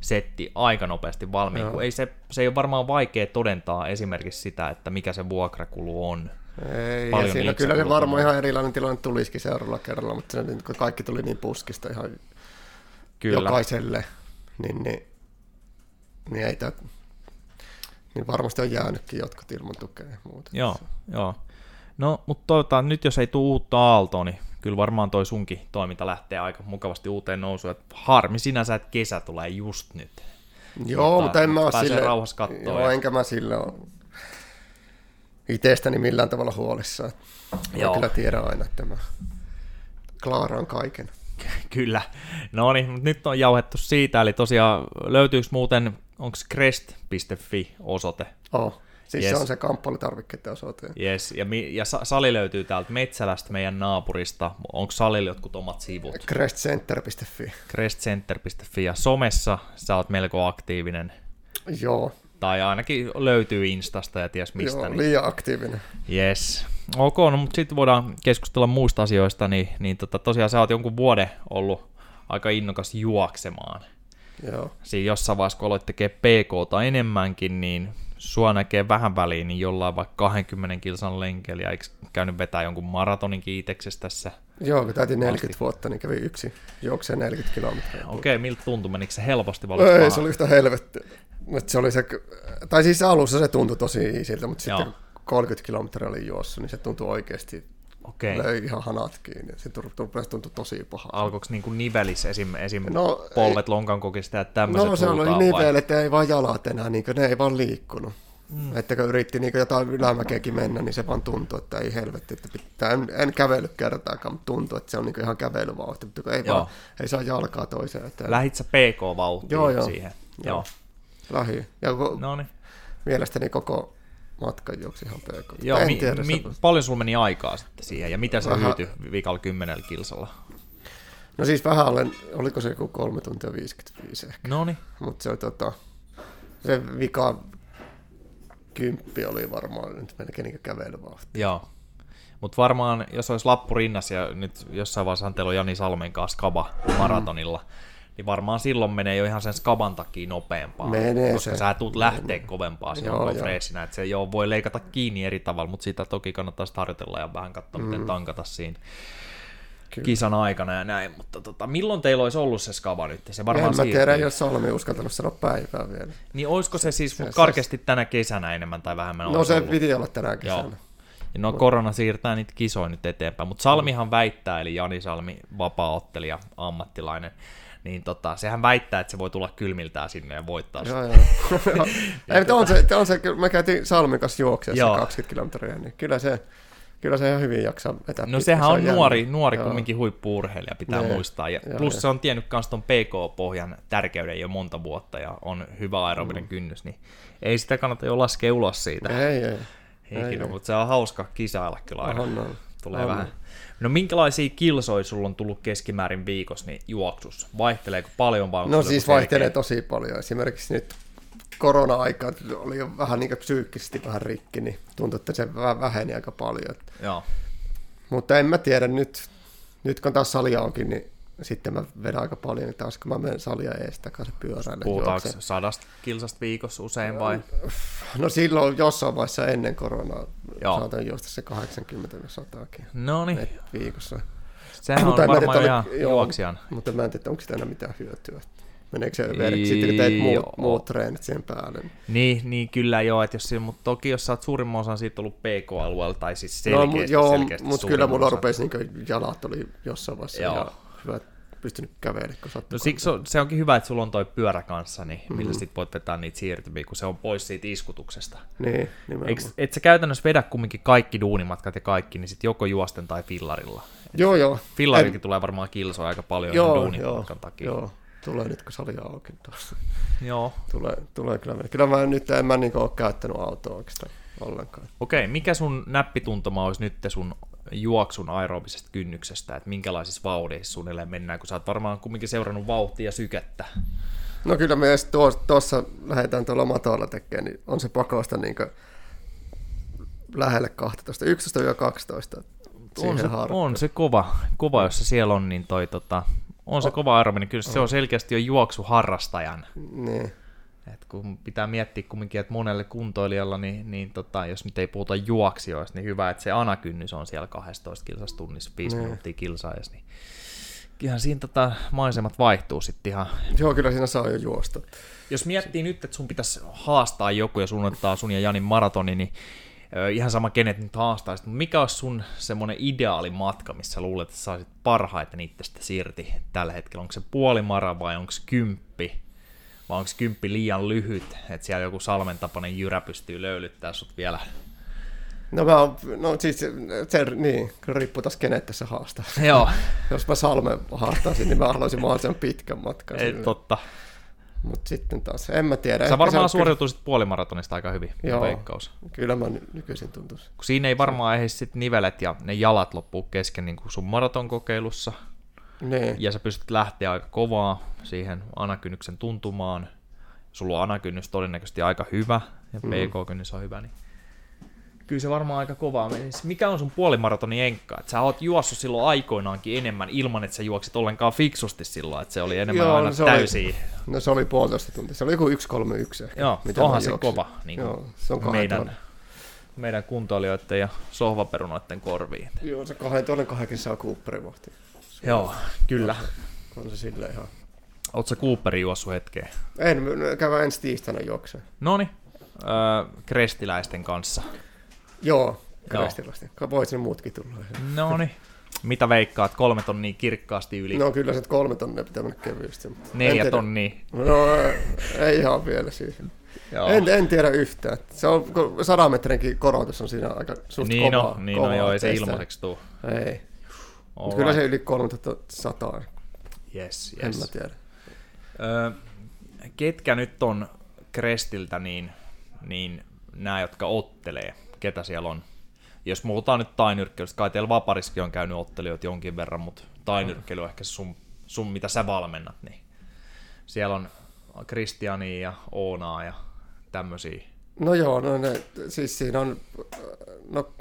setti aika nopeasti valmiin, kun ei se, se ei ole varmaan vaikea todentaa esimerkiksi sitä, että mikä se vuokrakulu on. Ei, Paljon ja siinä kyllä se varmaan ihan erilainen tilanne tulisikin seuraavalla kerralla, mutta se, kun kaikki tuli niin puskista ihan kyllä. jokaiselle, niin, niin, niin ei tämä, niin varmasti on jäänytkin jotkut ilman tukea ja muuta. Joo, joo. No, mutta toivotaan, nyt jos ei tule uutta aaltoa, niin kyllä varmaan toi sunkin toiminta lähtee aika mukavasti uuteen nousuun. Et harmi sinänsä, että kesä tulee just nyt. Joo, mutta, mutta en mä ole sille... rauhassa. Joo, ja... enkä mä sille ole itsestäni millään tavalla huolissa. Joo. kyllä tiedän aina, että mä klaaraan kaiken. (laughs) Kyllä. No niin, mutta nyt on jauhettu siitä, eli tosiaan löytyykö muuten, onko crest.fi osoite? Oh. Siis yes. se on se kamppailutarvikkeiden osoite. Yes, ja, mi- ja Sali löytyy täältä Metsälästä, meidän naapurista. Onko Salilla jotkut omat sivut? Crestcenter.fi. Crestcenter.fi, ja somessa sä oot melko aktiivinen. Joo. Tai ainakin löytyy Instasta ja ties mistä. Joo, niin... liian aktiivinen. Yes. Ok, no mutta sitten voidaan keskustella muista asioista, niin, niin tota, tosiaan sä oot jonkun vuoden ollut aika innokas juoksemaan. Joo. Siinä jossain vaiheessa, kun aloit tekemään PK tai enemmänkin, niin sua näkee vähän väliin, niin jollain vaikka 20 kilsan lenkeli, ja eikö käynyt vetää jonkun maratonin kiiteksessä tässä? Joo, kun täytin 40 asti. vuotta, niin kävi yksi juokseen 40 kilometriä. Okei, okay, miltä tuntui? Menikö se helposti vai Ei, se oli yhtä helvettiä. se oli se, tai siis alussa se tuntui tosi siltä, mutta Joo. sitten 30 kilometriä oli juossut, niin se tuntui oikeasti Okei. löi ihan hanat kiinni. Se rupesi tuntua tosi pahalta. Alkoiko niin kuin nivelis esim, esim no, polvet lonkan kokista ja tämmöiset No se oli nivelet, ei vaan jalat enää, niin kuin, ne ei vaan liikkunut. Mm. Että kun yritti niin jotain ylämäkeäkin mennä, niin se vaan tuntui, että ei helvetti, että pitää, en, en kävely kertaakaan, mutta tuntui, että se on niin ihan kävelyvauhti, mutta ei, vaan, ei saa jalkaa toiseen. Että... Lähit sä PK-vauhtiin joo, joo. siihen? Joo. joo. Lähi. Ja kun, mielestäni koko matkan juoksi ihan PK. Joo, mi, tiedä, mi, paljon sulla meni aikaa sitten siihen, ja mitä se hyytyi viikalla kymmenellä kilsalla? No siis vähän olen, oliko se joku 3 tuntia 55 ehkä. No Mutta se, tota, se vika kymppi oli varmaan nyt melkein niin kävelyvauhti. Joo. Mutta varmaan, jos olisi lappu rinnassa ja nyt jossain vaiheessa on Jani Salmen kanssa Kaba maratonilla, mm niin varmaan silloin menee jo ihan sen skaban takia nopeampaa. Menee koska se. sä tulet lähteä kovempaa silloin freesinä, että se jo voi leikata kiinni eri tavalla, mutta sitä toki kannattaa harjoitella ja vähän katsoa, mm. miten tankata siinä. Kyllä. kisan aikana ja näin, mutta tota, milloin teillä olisi ollut se skava nyt? Se varmaan en mä tiedä, jos Salmi uskaltanut sanoa päivää vielä. Niin olisiko se siis se, karkeasti se... tänä kesänä enemmän tai vähemmän? No se ollut? piti olla tänä kesänä. Joo. Ja no korona siirtää niitä kisoja nyt eteenpäin, mutta Salmihan väittää, eli Jani Salmi, vapaa-ottelija, ammattilainen, niin tota, sehän väittää, että se voi tulla kylmiltään sinne ja voittaa joo, joo. (laughs) Ei, on se, on se, me käytiin Salmikas juokseessa 20 kilometriä, niin kyllä se, kyllä se ihan hyvin jaksaa vetää. No sehän on, on nuori, nuori joo. kumminkin huippuurheilija, pitää nee. muistaa. Ja joo, plus joo. se on tiennyt myös tuon PK-pohjan tärkeyden jo monta vuotta ja on hyvä aerobinen mm. kynnys, niin ei sitä kannata jo laskea ulos siitä. Ei, ei. Ikinä, ei, mutta se on hauska kisailla kyllä aina. On, on. Tulee on. vähän No minkälaisia kilsoja sulla on tullut keskimäärin viikossa niin juoksussa? Vaihteleeko paljon vai No siis vaihtelee tosi paljon. Esimerkiksi nyt korona-aika oli jo vähän niin psyykkisesti vähän rikki, niin tuntui, että se vähän väheni aika paljon. Joo. Mutta en mä tiedä, nyt, nyt kun taas salia onkin, niin sitten mä vedän aika paljon, niin taas kun mä menen salia ees takaisin pyöräille. Puhutaanko sadasta kilsasta viikossa usein vai? No silloin jossain vaiheessa ennen koronaa Joo. saatan juosta se 80 sataakin. No niin. Viikossa. Sehän on varmaan tiedä, ihan juoksijan. Mutta mä en tiedä, onko sitä enää mitään hyötyä. Meneekö se verkki sitten, kun teet muut, muut treenit siihen päälle? Niin, niin kyllä joo, että jos, mutta toki jos sä oot suurimman osan siitä ollut PK-alueella, tai siis selkeästi, no, joo, selkeästi mutta kyllä mulla rupesi niin jalat oli jossain vaiheessa joo. Ihan hyvät pystynyt kävelemään, kun sattuu. No siksi on, se onkin hyvä, että sulla on toi pyörä kanssa, niin mm-hmm. millä sit voit vetää niitä siirtymiä, kun se on pois siitä iskutuksesta. Niin, nimenomaan. Et sä käytännössä vedä kumminkin kaikki duunimatkat ja kaikki, niin sit joko juosten tai fillarilla. Et joo, joo. Fillarikin en... tulee varmaan kilsoa aika paljon joo, duunimatkan joo, takia. Joo, tulee nyt kun sali auki tuossa. Joo. Tulee, tulee kyllä. Kyllä mä nyt en mä niin ole käyttänyt autoa oikeastaan ollenkaan. Okei, mikä sun näppituntoma olisi nyt sun juoksun aerobisesta kynnyksestä, että minkälaisissa vauhdissa suunnilleen mennään, kun sä oot varmaan kumminkin seurannut vauhtia ja sykettä. No kyllä me tuossa lähdetään tuolla matoilla tekemään, niin on se pakosta niin lähelle 12, 11-12. On se, on se kova, kova, jos se siellä on, niin toi tota, on se kova aerobinen, kyllä se on selkeästi jo juoksuharrastajan. Niin. Et kun pitää miettiä kumminkin, että monelle kuntoilijalla, niin, niin tota, jos nyt ei puhuta juoksijoista, niin hyvä, että se anakynnys on siellä 12 kilsas tunnissa, 5 niin. minuuttia kilsaajassa, niin ihan siinä tota, maisemat vaihtuu sitten ihan. Joo, kyllä siinä saa jo juosta. Jos miettii nyt, että sun pitäisi haastaa joku ja suunnittaa sun ja Janin maratoni, niin ihan sama kenet nyt haastaisit, mutta mikä olisi sun semmoinen ideaali matka, missä luulet, että saisit parhaiten itsestä irti tällä hetkellä? Onko se puolimara vai onko se kymppi? Vai onko kymppi liian lyhyt, että siellä joku salmen tapainen jyrä pystyy löylyttää sut vielä No, mä oon, no siis se, niin, riippuu taas kenet tässä haastaa. Joo. Jos mä Salme haastaisin, niin mä haluaisin mahdollisimman pitkän matkan. Ei, totta. Mutta sitten taas, en mä tiedä. Sä varmaan suoriutuisit puolimaratonista aika hyvin, Joo, veikkaus. kyllä mä nykyisin tuntuisin. Kun siinä ei varmaan ehdi sitten nivelet ja ne jalat loppuu kesken niin kuin sun maratonkokeilussa. Ne. Ja sä pystyt lähteä aika kovaa siihen anakynnyksen tuntumaan. Sulla on anakynnys todennäköisesti aika hyvä ja mm. PK-kynnys on hyvä, niin kyllä se varmaan aika kovaa menisi. Mikä on sun puolimaratoni enkka? Et sä oot juossut silloin aikoinaankin enemmän ilman, että sä juoksit ollenkaan fiksusti silloin, että se oli enemmän Joo, aina no täysiä. no se oli puolitoista tuntia, se oli joku 1.31 ehkä. Joo, mitä onhan se kova niin Joo, se on meidän, meidän kuntoilijoiden ja sohvaperunoiden korviin. Joo, se kahden toinen kahdenkin saa Cooperin vahti. Joo, kyllä. On se silleen ihan... Oletko Cooperin juossut hetkeen? En, käydään ensi tiistaina juokseen. Noni, öö, krestiläisten kanssa. Joo, Kristilästi. Voit sinne muutkin tulla. No niin. Mitä veikkaat? Kolme tonnia kirkkaasti yli. No kyllä se kolme tonnia pitää mennä kevyesti. Neljä tonnia. No ei ihan vielä siis. Joo. En, en tiedä yhtään. Se on, sadan metrinkin korotus on siinä aika suht niin kova. No, niin no, joo, ei se ilmaiseksi tule. Ei. All Kyllä se yli 3100. Yes, yes. En mä tiedä. Öö, ketkä nyt on Krestiltä, niin, niin nämä, jotka ottelee? ketä siellä on. Jos puhutaan nyt tainyrkkeilystä, kai teillä Vapariskin on käynyt ottelijoita jonkin verran, mutta tainyrkkeily on ehkä sun, sun, mitä sä valmennat, niin siellä on Kristiania ja Oonaa ja tämmöisiä. No joo, no ne, siis siinä on, no,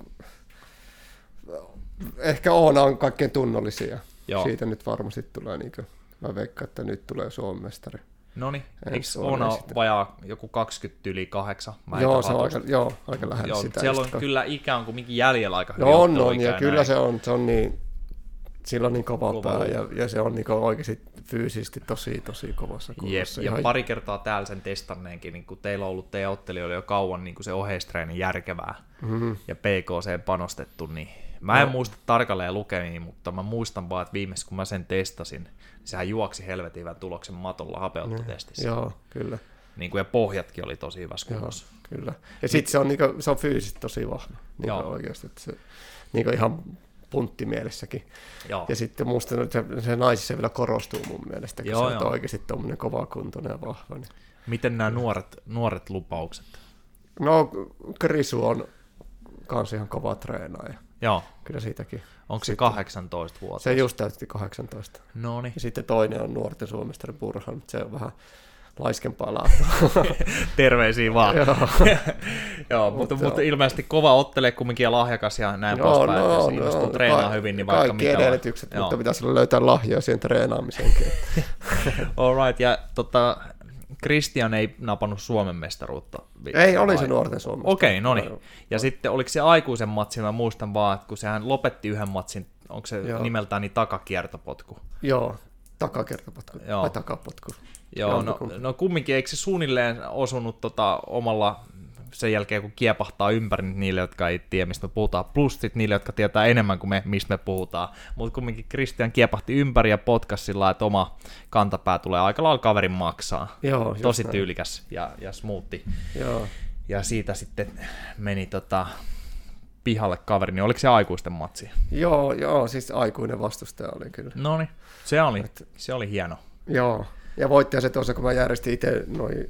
ehkä Oona on kaikkein tunnollisia. Joo. Siitä nyt varmasti tulee, niin kuin, mä veikkaan, että nyt tulee Suomen mestari. No niin, eikö Oona vajaa joku 20 yli 8? joo, se on aika, joo, aika lähellä joo, sitä. Siellä on sitä. kyllä ikään kuin mikin jäljellä aika hyvin. On, on, ja kyllä näin. se on, se on niin, sillä on niin kova Luva pää, ja, ja, se on niin oikeasti fyysisesti tosi, tosi kovassa kunnossa. Ja pari kertaa täällä sen testanneenkin, niin kun teillä on ollut teidän ottelijoille jo kauan niin se oheistreeni järkevää, mm-hmm. ja PKC panostettu, niin Mä en no. muista tarkalleen lukemiin, mutta mä muistan vaan, että viimeis kun mä sen testasin, niin sehän juoksi helvetin hyvän tuloksen matolla hapeuttotestissä. Joo, kyllä. Niin kuin, ja pohjatkin oli tosi hyvässä kunnossa. Joo, kyllä. Ja sitten se on, niin kuin, se on fyysisesti tosi vahva. Niin Joo. oikeasti, että se, niin kuin ihan punttimielessäkin. Joo. Ja sitten musta se, se naisissa vielä korostuu mun mielestä, kun joo, se on oikeasti tuommoinen kova kuntoinen ja vahva. Niin. Miten nämä nuoret, nuoret lupaukset? No, Krisu on kans ihan kova treenaaja. Joo. Kyllä siitäkin. Onko se 18 vuotta? Se just täytti 18. No niin. Ja sitten toinen on nuorten suomestari Burhan, mutta se on vähän laiskempaa laatua. (laughs) Terveisiä vaan. Joo, (laughs) Joo mutta, mutta, mutta, ilmeisesti kova ottelee kumminkin ja lahjakas ja näin Joo, poispäin. No, no, innostuu no, treenaa ka- hyvin, niin vaikka Kaikki edellytykset, mutta Joo. pitäisi löytää lahjoja siihen treenaamiseenkin. (laughs) All right, ja tota, Christian ei napannut Suomen mestaruutta. Ei, oli se nuorten Suomen Okei, okay, no niin. Ja no. sitten oliko se aikuisen matsi, mä muistan vaan, että kun sehän lopetti yhden matsin, onko se Joo. nimeltään niin takakiertopotku? Joo, takakiertopotku Joo. vai takapotku. Joo, no, no kumminkin, eikö se suunnilleen osunut tota omalla sen jälkeen, kun kiepahtaa ympäri niin niille, jotka ei tiedä, mistä me puhutaan, plus sitten niille, jotka tietää enemmän kuin me, mistä me puhutaan. Mutta kumminkin Christian kiepahti ympäri ja potkasi sillä että oma kantapää tulee aika lailla kaverin maksaa. Joo, Tosi näin. tyylikäs ja, ja smoothi. Joo. Ja siitä sitten meni tota, pihalle kaveri, niin oliko se aikuisten matsi? Joo, joo, siis aikuinen vastustaja oli kyllä. No niin, se oli, Et, se oli hieno. Joo, ja voittaja se tuossa, kun mä järjestin itse noin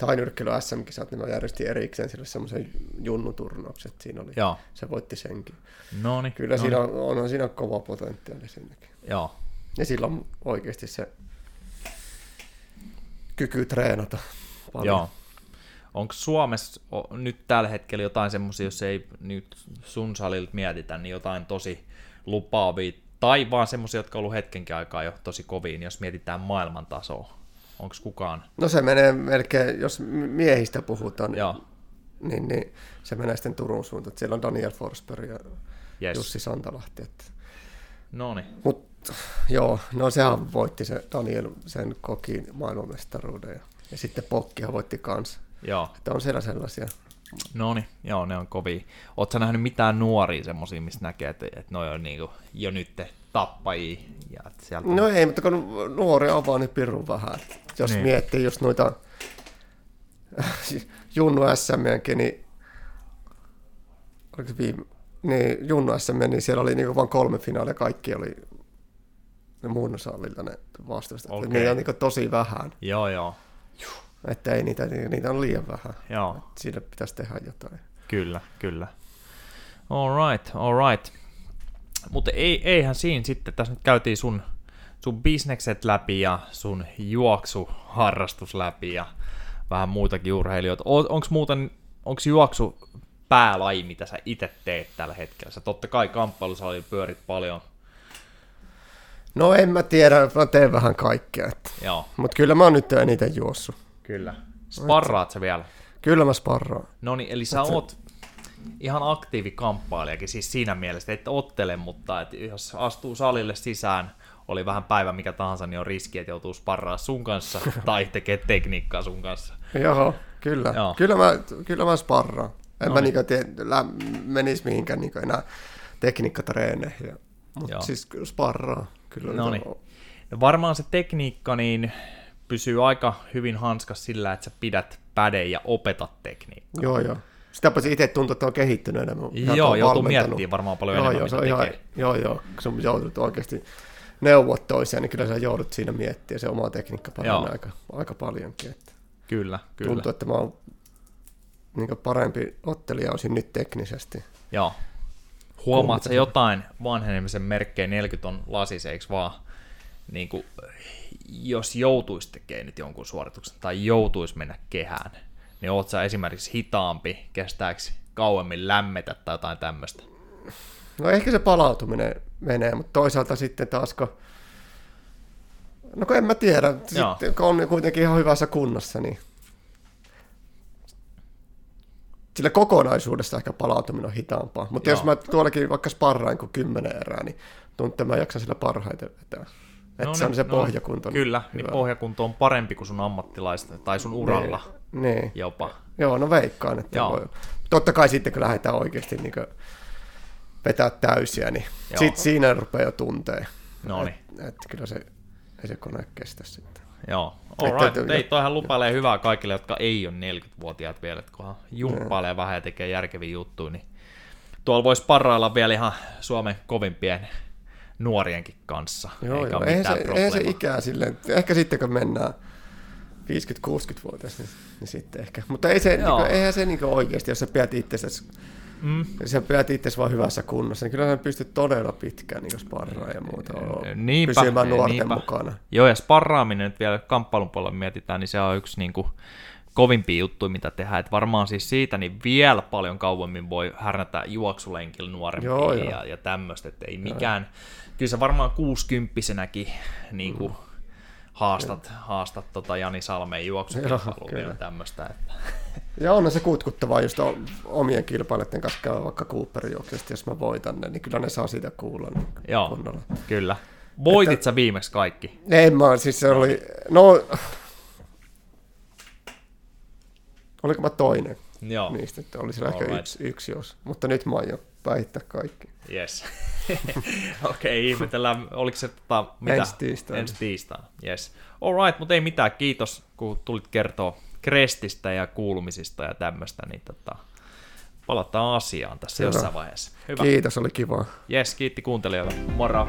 tainyrkkely SM-kisat, niin mä järjestin erikseen sille semmoisen junnuturnauksen, siinä oli, Joo. se voitti senkin. No niin. Kyllä siinä on, on, on, siinä kova potentiaali sinnekin. Joo. Ja sillä on oikeasti se kyky treenata paljon. Joo. Onko Suomessa nyt tällä hetkellä jotain semmoisia, jos ei nyt sun salilta mietitä, niin jotain tosi lupaavia, tai vaan semmoisia, jotka on ollut hetkenkin aikaa jo tosi koviin, jos mietitään maailman tasoa? Onko kukaan? No se menee melkein, jos miehistä puhutaan, Joo. Niin, niin se menee sitten Turun suuntaan. Siellä on Daniel Forsberg ja yes. Jussi Santalahti. Että... No niin. Mut joo, no sehän voitti se Daniel sen kokin maailmanmestaruuden ja, ja sitten Pokkihan voitti kanssa. Joo. Että on siellä sellaisia. No niin, joo, ne on kovia. Oletko nähnyt mitään nuoria semmoisia, mistä näkee, että, että ne on niinku jo nyt tappajia? Ja sieltä... No ei, mutta kun nuoria on vaan niin pirun vähän. Jos niin. miettii just noita (laughs) Junnu SM:nkin, niin oliko viime, niin Junnu SM, niin siellä oli niinku vain kolme finaalia, kaikki oli ne muun osallilta ne vastustajat. Okay. Niitä on niinku tosi vähän. Joo, joo. Että ei niitä, niitä on liian vähän. Joo. Et siinä pitäisi tehdä jotain. Kyllä, kyllä. All right, all right. Mutta ei, eihän siinä sitten, tässä nyt käytiin sun, sun bisnekset läpi ja sun juoksuharrastus läpi ja vähän muitakin urheilijoita. Onko muuten, onko juoksu päälaji, mitä sä itse teet tällä hetkellä? Sä totta kai kamppailusalilla pyörit paljon. No en mä tiedä, mä teen vähän kaikkea. Mutta kyllä mä oon nyt eniten juossut. Kyllä. Sparraat sä vielä? Kyllä mä sparraan. No niin, eli sä Et oot ihan aktiivi kamppailijakin, siis siinä mielessä, että et ottele, mutta et jos astuu salille sisään, oli vähän päivä mikä tahansa, niin on riski, että joutuu sparraa sun kanssa (laughs) tai tekee tekniikkaa sun kanssa. Joo, kyllä. Joo. Kyllä, mä, kyllä mä sparraan. En no mä niin. niinku lä, menisi mihinkään niinku enää tekniikkatreeneihin. Mutta siis sparraa. Kyllä no niin. No varmaan se tekniikka niin pysyy aika hyvin hanskas sillä, että sä pidät päde ja opetat tekniikkaa. Joo, joo. Sitä paitsi itse tuntuu, että on kehittynyt enemmän. Joo, joutuu miettimään varmaan paljon joo, enemmän, joo, mitä ihan, Joo, joo. Kun sun joudut oikeasti neuvot toisiaan, niin kyllä sä joudut siinä miettimään se oma tekniikka paranee aika, aika paljonkin. Että kyllä, kyllä. Tuntuu, että mä oon niin parempi ottelija olisin nyt teknisesti. Joo. Huomaat sä jotain vanhenemisen merkkejä, 40 on lasiseiksi vaan, niin kuin, jos joutuisi tekemään nyt jonkun suorituksen tai joutuisi mennä kehään, niin oot sä esimerkiksi hitaampi, kestääkö kauemmin lämmetä tai jotain tämmöistä? No ehkä se palautuminen menee, mutta toisaalta sitten taas kun No kun en mä tiedä, sitten, kun on kuitenkin ihan hyvässä kunnossa, niin sillä kokonaisuudessa ehkä palautuminen on hitaampaa. Mutta jos mä tuollakin vaikka sparrain kuin kymmenen erää, niin tuntuu, että mä jaksan sillä parhaiten vetää. Että no, se on niin, se no, pohjakunto. Kyllä, niin hyvä. niin pohjakunto on parempi kuin sun ammattilaista tai sun uralla niin, niin. jopa. Joo, no veikkaan, että Joo. voi. Totta kai sitten, kun lähdetään oikeasti niin vetää täysiä, niin sit siinä rupeaa jo tuntee. No niin. Että et kyllä se, ei se kone kestä sitten. Joo, alright. Että, Ei, toihan lupailee hyvää kaikille, jotka ei ole 40-vuotiaat vielä, että kunhan jumppailee vähän ja tekee järkeviä juttuja, niin tuolla voisi parrailla vielä ihan Suomen kovimpien nuorienkin kanssa. Joo, joo. Eihän, se, eihän se ikää silleen, ehkä sitten kun mennään 50-60-vuotias, niin, niin sitten ehkä. Mutta ei se, niin kuin, eihän se niin oikeasti, jos sä pidät itsesi Mm. Sä pidät itse vaan hyvässä kunnossa, niin kyllä sä pystyt todella pitkään niin sparraa ja muuta niinpä, pysymään nuorten niinpä. mukana. Joo, ja sparraaminen nyt vielä kamppailun puolella mietitään, niin se on yksi niin kuin, kovimpia juttuja, mitä tehdään. Et varmaan siis siitä niin vielä paljon kauemmin voi härnätä juoksulenkillä nuorempia joo, ja, ja tämmöistä, että ei mikään, joo. Kyllä se varmaan kuusikymppisenäkin niin kuin, mm haastat, haastat tota Jani Salmeen juoksukilpailuun ja tämmöistä. Että. Ja on se kutkuttavaa just omien kilpailijoiden kanssa käydä vaikka Cooperin juoksusta, jos mä voitan ne, niin kyllä ne saa siitä kuulla. Niin Joo, kunnolla. kyllä. Voitit että, sä viimeksi kaikki? En mä, siis se oli, no, oliko mä toinen Joo. niistä, että oli siellä ehkä right. yksi, yksi jos, mutta nyt mä aion päihittää kaikki. Yes. (laughs) Okei, okay, ihmetellään, oliko se tota, mitä? Ensi tiistaina. Ensi tiistaina, yes. Alright, mutta ei mitään, kiitos kun tulit kertoa Krestistä ja kuulumisista ja tämmöistä, niin tota, palataan asiaan tässä Hyvä. jossain vaiheessa. Hyvä. Kiitos, oli kiva. Yes, kiitti kuuntelijoille. Moro.